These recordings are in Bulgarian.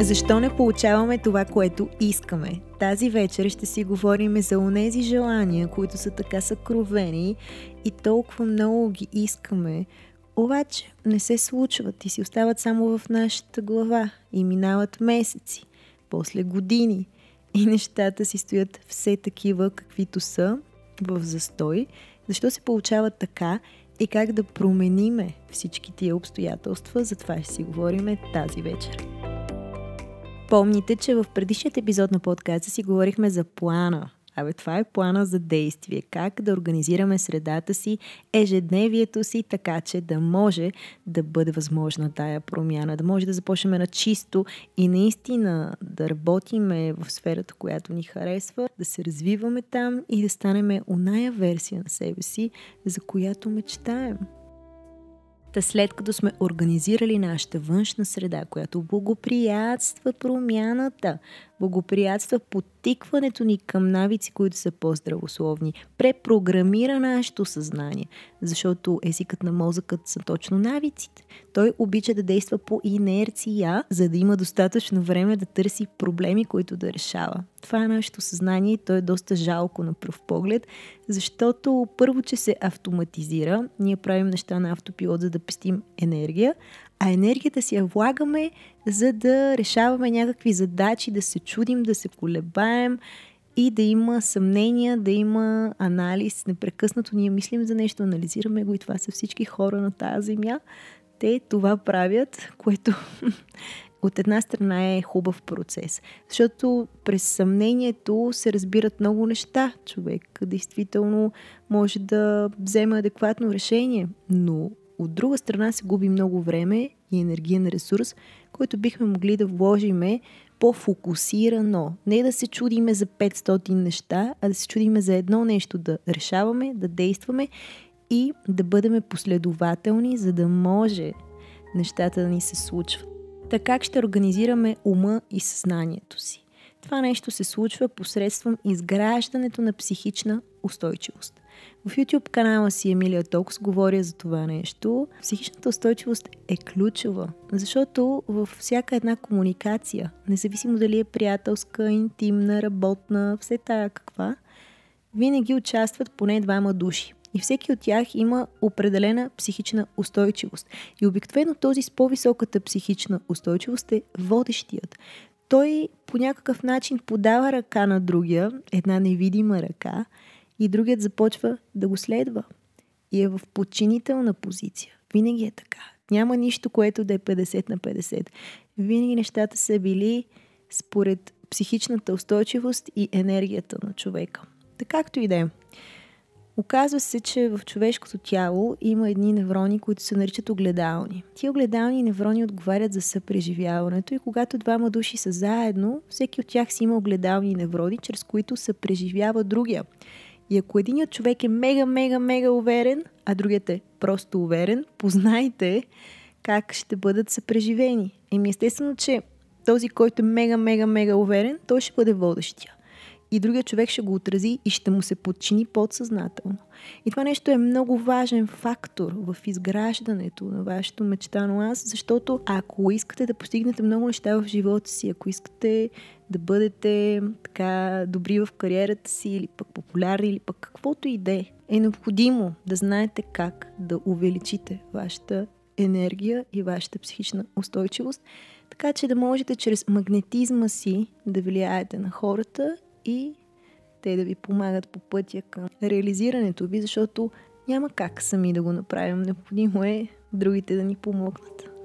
Защо не получаваме това, което искаме? Тази вечер ще си говорим за онези желания, които са така съкровени и толкова много ги искаме, обаче не се случват и си остават само в нашата глава и минават месеци, после години и нещата си стоят все такива каквито са, в застой. Защо се получава така и как да промениме всички тия обстоятелства, за това ще си говорим тази вечер. Помните, че в предишният епизод на подкаста си говорихме за плана. Абе, това е плана за действие. Как да организираме средата си, ежедневието си, така че да може да бъде възможна тая промяна, да може да започнем на чисто и наистина да работиме в сферата, която ни харесва, да се развиваме там и да станем оная версия на себе си, за която мечтаем. Та след като сме организирали нашата външна среда, която благоприятства промяната, благоприятства потикването ни към навици, които са по-здравословни, препрограмира нашето съзнание, защото езикът на мозъкът са точно навиците. Той обича да действа по инерция, за да има достатъчно време да търси проблеми, които да решава. Това е нашето съзнание и то е доста жалко на пръв поглед, защото първо, че се автоматизира, ние правим неща на автопилот, за да пестим енергия, а енергията си я влагаме, за да решаваме някакви задачи, да се чудим, да се колебаем и да има съмнения, да има анализ. Непрекъснато ние мислим за нещо, анализираме го и това са всички хора на тази земя. Те това правят, което от една страна е хубав процес, защото през съмнението се разбират много неща. Човек действително може да вземе адекватно решение, но от друга страна се губи много време и енергиен ресурс, който бихме могли да вложиме по-фокусирано. Не да се чудиме за 500 неща, а да се чудиме за едно нещо, да решаваме, да действаме и да бъдем последователни, за да може нещата да ни се случват. Така ще организираме ума и съзнанието си? Това нещо се случва посредством изграждането на психична устойчивост. В YouTube канала си Емилия Токс говоря за това нещо. Психичната устойчивост е ключова, защото във всяка една комуникация, независимо дали е приятелска, интимна, работна, все тая каква, винаги участват поне двама души. И всеки от тях има определена психична устойчивост. И обикновено този с по-високата психична устойчивост е водещият. Той по някакъв начин подава ръка на другия, една невидима ръка, и другият започва да го следва. И е в подчинителна позиция. Винаги е така. Няма нищо, което да е 50 на 50. Винаги нещата са били според психичната устойчивост и енергията на човека. Така както и да е. Оказва се, че в човешкото тяло има едни неврони, които се наричат огледални. Ти огледални неврони отговарят за съпреживяването и когато двама души са заедно, всеки от тях си има огледални неврони, чрез които съпреживява другия. И ако един човек е мега, мега, мега уверен, а другият е просто уверен, познайте как ще бъдат съпреживени. Еми естествено, че този, който е мега, мега, мега уверен, той ще бъде водещия и другия човек ще го отрази и ще му се подчини подсъзнателно. И това нещо е много важен фактор в изграждането на вашето мечтано аз, защото ако искате да постигнете много неща в живота си, ако искате да бъдете така добри в кариерата си или пък популярни или пък каквото и да е, е необходимо да знаете как да увеличите вашата енергия и вашата психична устойчивост, така че да можете чрез магнетизма си да влияете на хората и те да ви помагат по пътя към реализирането ви, защото няма как сами да го направим. Необходимо е другите да ни помогнат.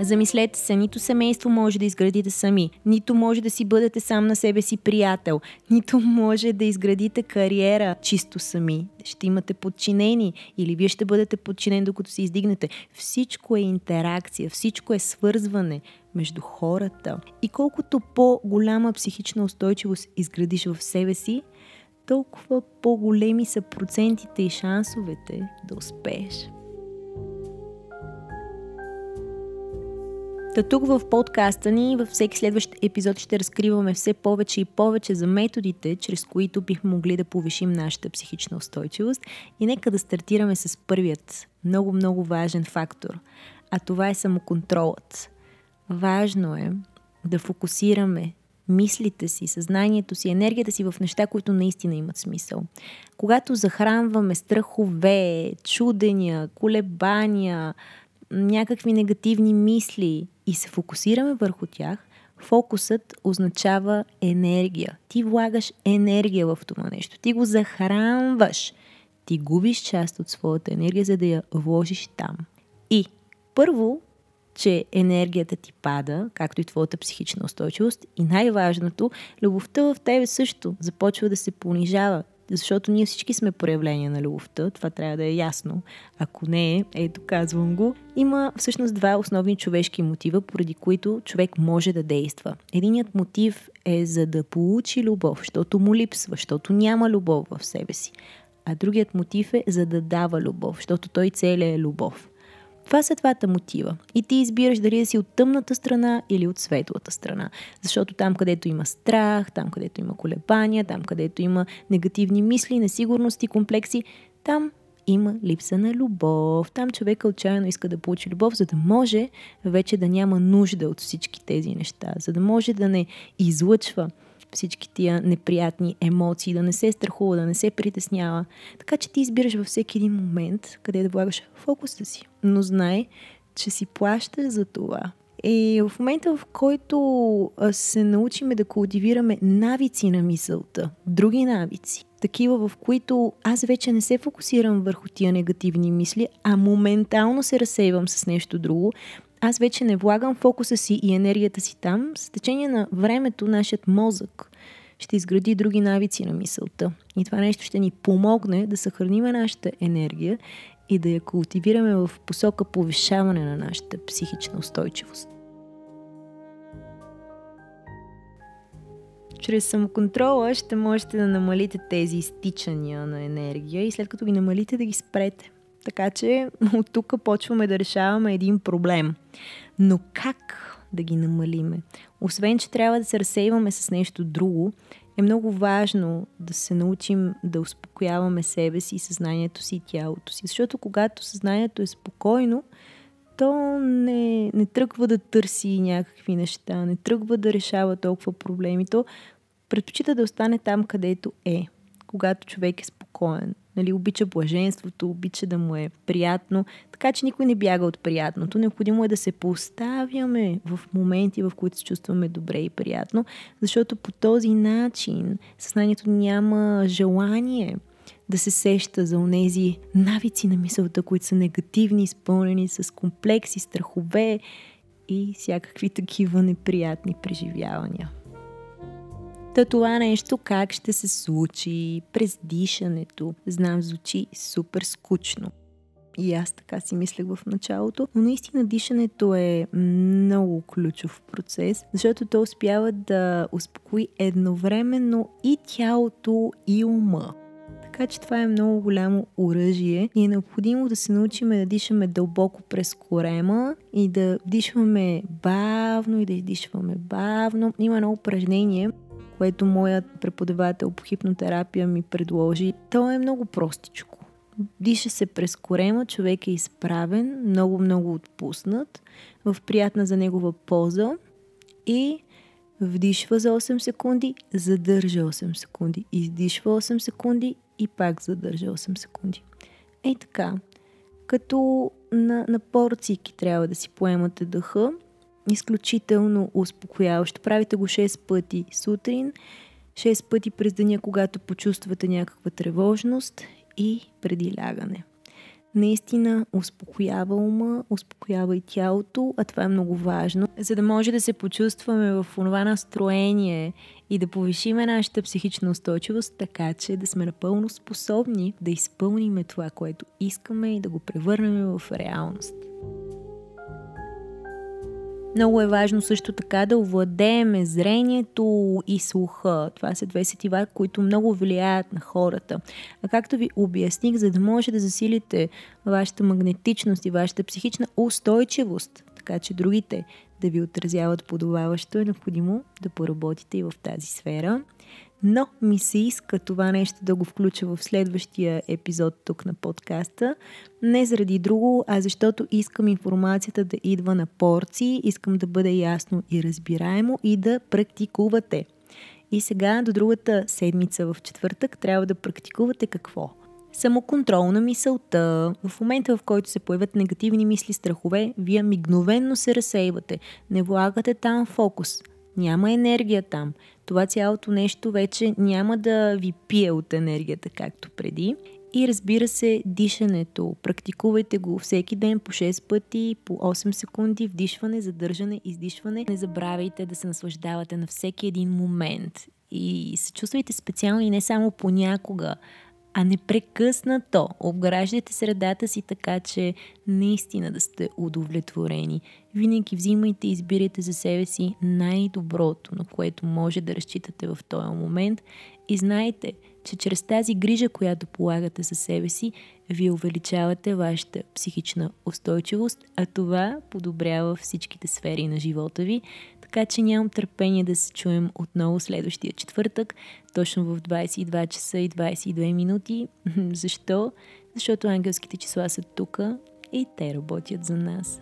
Замислете се, нито семейство може да изградите сами, нито може да си бъдете сам на себе си приятел, нито може да изградите кариера чисто сами. Ще имате подчинени или вие ще бъдете подчинен докато се издигнете. Всичко е интеракция, всичко е свързване между хората. И колкото по-голяма психична устойчивост изградиш в себе си, толкова по-големи са процентите и шансовете да успееш. Та тук в подкаста ни, във всеки следващ епизод ще разкриваме все повече и повече за методите, чрез които бихме могли да повишим нашата психична устойчивост. И нека да стартираме с първият много-много важен фактор, а това е самоконтролът. Важно е да фокусираме мислите си, съзнанието си, енергията си в неща, които наистина имат смисъл. Когато захранваме страхове, чудения, колебания, някакви негативни мисли и се фокусираме върху тях, фокусът означава енергия. Ти влагаш енергия в това нещо. Ти го захранваш. Ти губиш част от своята енергия, за да я вложиш там. И първо, че енергията ти пада, както и твоята психична устойчивост. И най-важното, любовта в тебе също започва да се понижава. Защото ние всички сме проявления на любовта, това трябва да е ясно. Ако не е, ето казвам го. Има всъщност два основни човешки мотива, поради които човек може да действа. Единият мотив е за да получи любов, защото му липсва, защото няма любов в себе си. А другият мотив е за да дава любов, защото той целият е любов. Това са двата мотива. И ти избираш дали да си от тъмната страна или от светлата страна. Защото там, където има страх, там, където има колебания, там, където има негативни мисли, несигурности, комплекси, там има липса на любов. Там човека отчаяно иска да получи любов, за да може вече да няма нужда от всички тези неща, за да може да не излъчва всички тия неприятни емоции, да не се страхува, да не се притеснява. Така че ти избираш във всеки един момент къде да влагаш фокуса си. Но знай, че си плащаш за това. И в момента, в който се научиме да култивираме навици на мисълта, други навици, такива, в които аз вече не се фокусирам върху тия негативни мисли, а моментално се разсейвам с нещо друго, аз вече не влагам фокуса си и енергията си там, с течение на времето нашият мозък ще изгради други навици на мисълта. И това нещо ще ни помогне да съхраним нашата енергия и да я култивираме в посока повишаване на нашата психична устойчивост. Чрез самоконтрола ще можете да намалите тези изтичания на енергия и след като ги намалите да ги спрете. Така че от тук почваме да решаваме един проблем. Но как да ги намалиме? Освен, че трябва да се разсейваме с нещо друго, е много важно да се научим да успокояваме себе си, съзнанието си и тялото си. Защото когато съзнанието е спокойно, то не, не тръгва да търси някакви неща, не тръгва да решава толкова проблеми. То предпочита да остане там, където е, когато човек е спокоен нали, обича блаженството, обича да му е приятно, така че никой не бяга от приятното. Необходимо е да се поставяме в моменти, в които се чувстваме добре и приятно, защото по този начин съзнанието няма желание да се сеща за онези навици на мисълта, които са негативни, изпълнени с комплекси, страхове и всякакви такива неприятни преживявания. Та това нещо как ще се случи през дишането. Знам, звучи супер скучно. И аз така си мислех в началото. Но наистина дишането е много ключов процес, защото то успява да успокои едновременно и тялото, и ума. Така че това е много голямо оръжие и е необходимо да се научим да дишаме дълбоко през корема и да дишваме бавно и да издишваме бавно. Има едно упражнение, което моят преподавател по хипнотерапия ми предложи, то е много простичко. Диша се през корема, човек е изправен, много-много отпуснат, в приятна за негова поза и вдишва за 8 секунди, задържа 8 секунди, издишва 8 секунди и пак задържа 8 секунди. Ей така, като на, на порцийки трябва да си поемате дъха изключително успокояващо. Правите го 6 пъти сутрин, 6 пъти през деня, когато почувствате някаква тревожност и преди лягане. Наистина успокоява ума, успокоява и тялото, а това е много важно, за да може да се почувстваме в това настроение и да повишиме нашата психична устойчивост, така че да сме напълно способни да изпълним това, което искаме и да го превърнем в реалност. Много е важно също така да овладееме зрението и слуха. Това са две сетива, които много влияят на хората. А както ви обясних, за да може да засилите вашата магнетичност и вашата психична устойчивост, така че другите да ви отразяват подобаващо, е необходимо да поработите и в тази сфера. Но ми се иска това нещо да го включа в следващия епизод тук на подкаста. Не заради друго, а защото искам информацията да идва на порции, искам да бъде ясно и разбираемо и да практикувате. И сега до другата седмица в четвъртък трябва да практикувате какво? Самоконтрол на мисълта. В момента, в който се появят негативни мисли, страхове, вие мигновенно се разсейвате. Не влагате там фокус. Няма енергия там. Това цялото нещо вече няма да ви пие от енергията, както преди. И разбира се, дишането. Практикувайте го всеки ден по 6 пъти, по 8 секунди, вдишване, задържане, издишване. Не забравяйте да се наслаждавате на всеки един момент. И се чувствайте специални не само понякога, а непрекъснато обграждайте средата си така, че наистина да сте удовлетворени. Винаги взимайте и избирайте за себе си най-доброто, на което може да разчитате в този момент и знайте, че чрез тази грижа, която полагате за себе си, вие увеличавате вашата психична устойчивост, а това подобрява всичките сфери на живота ви. Така че нямам търпение да се чуем отново следващия четвъртък, точно в 22 часа и 22 минути. Защо? Защото ангелските числа са тук и те работят за нас.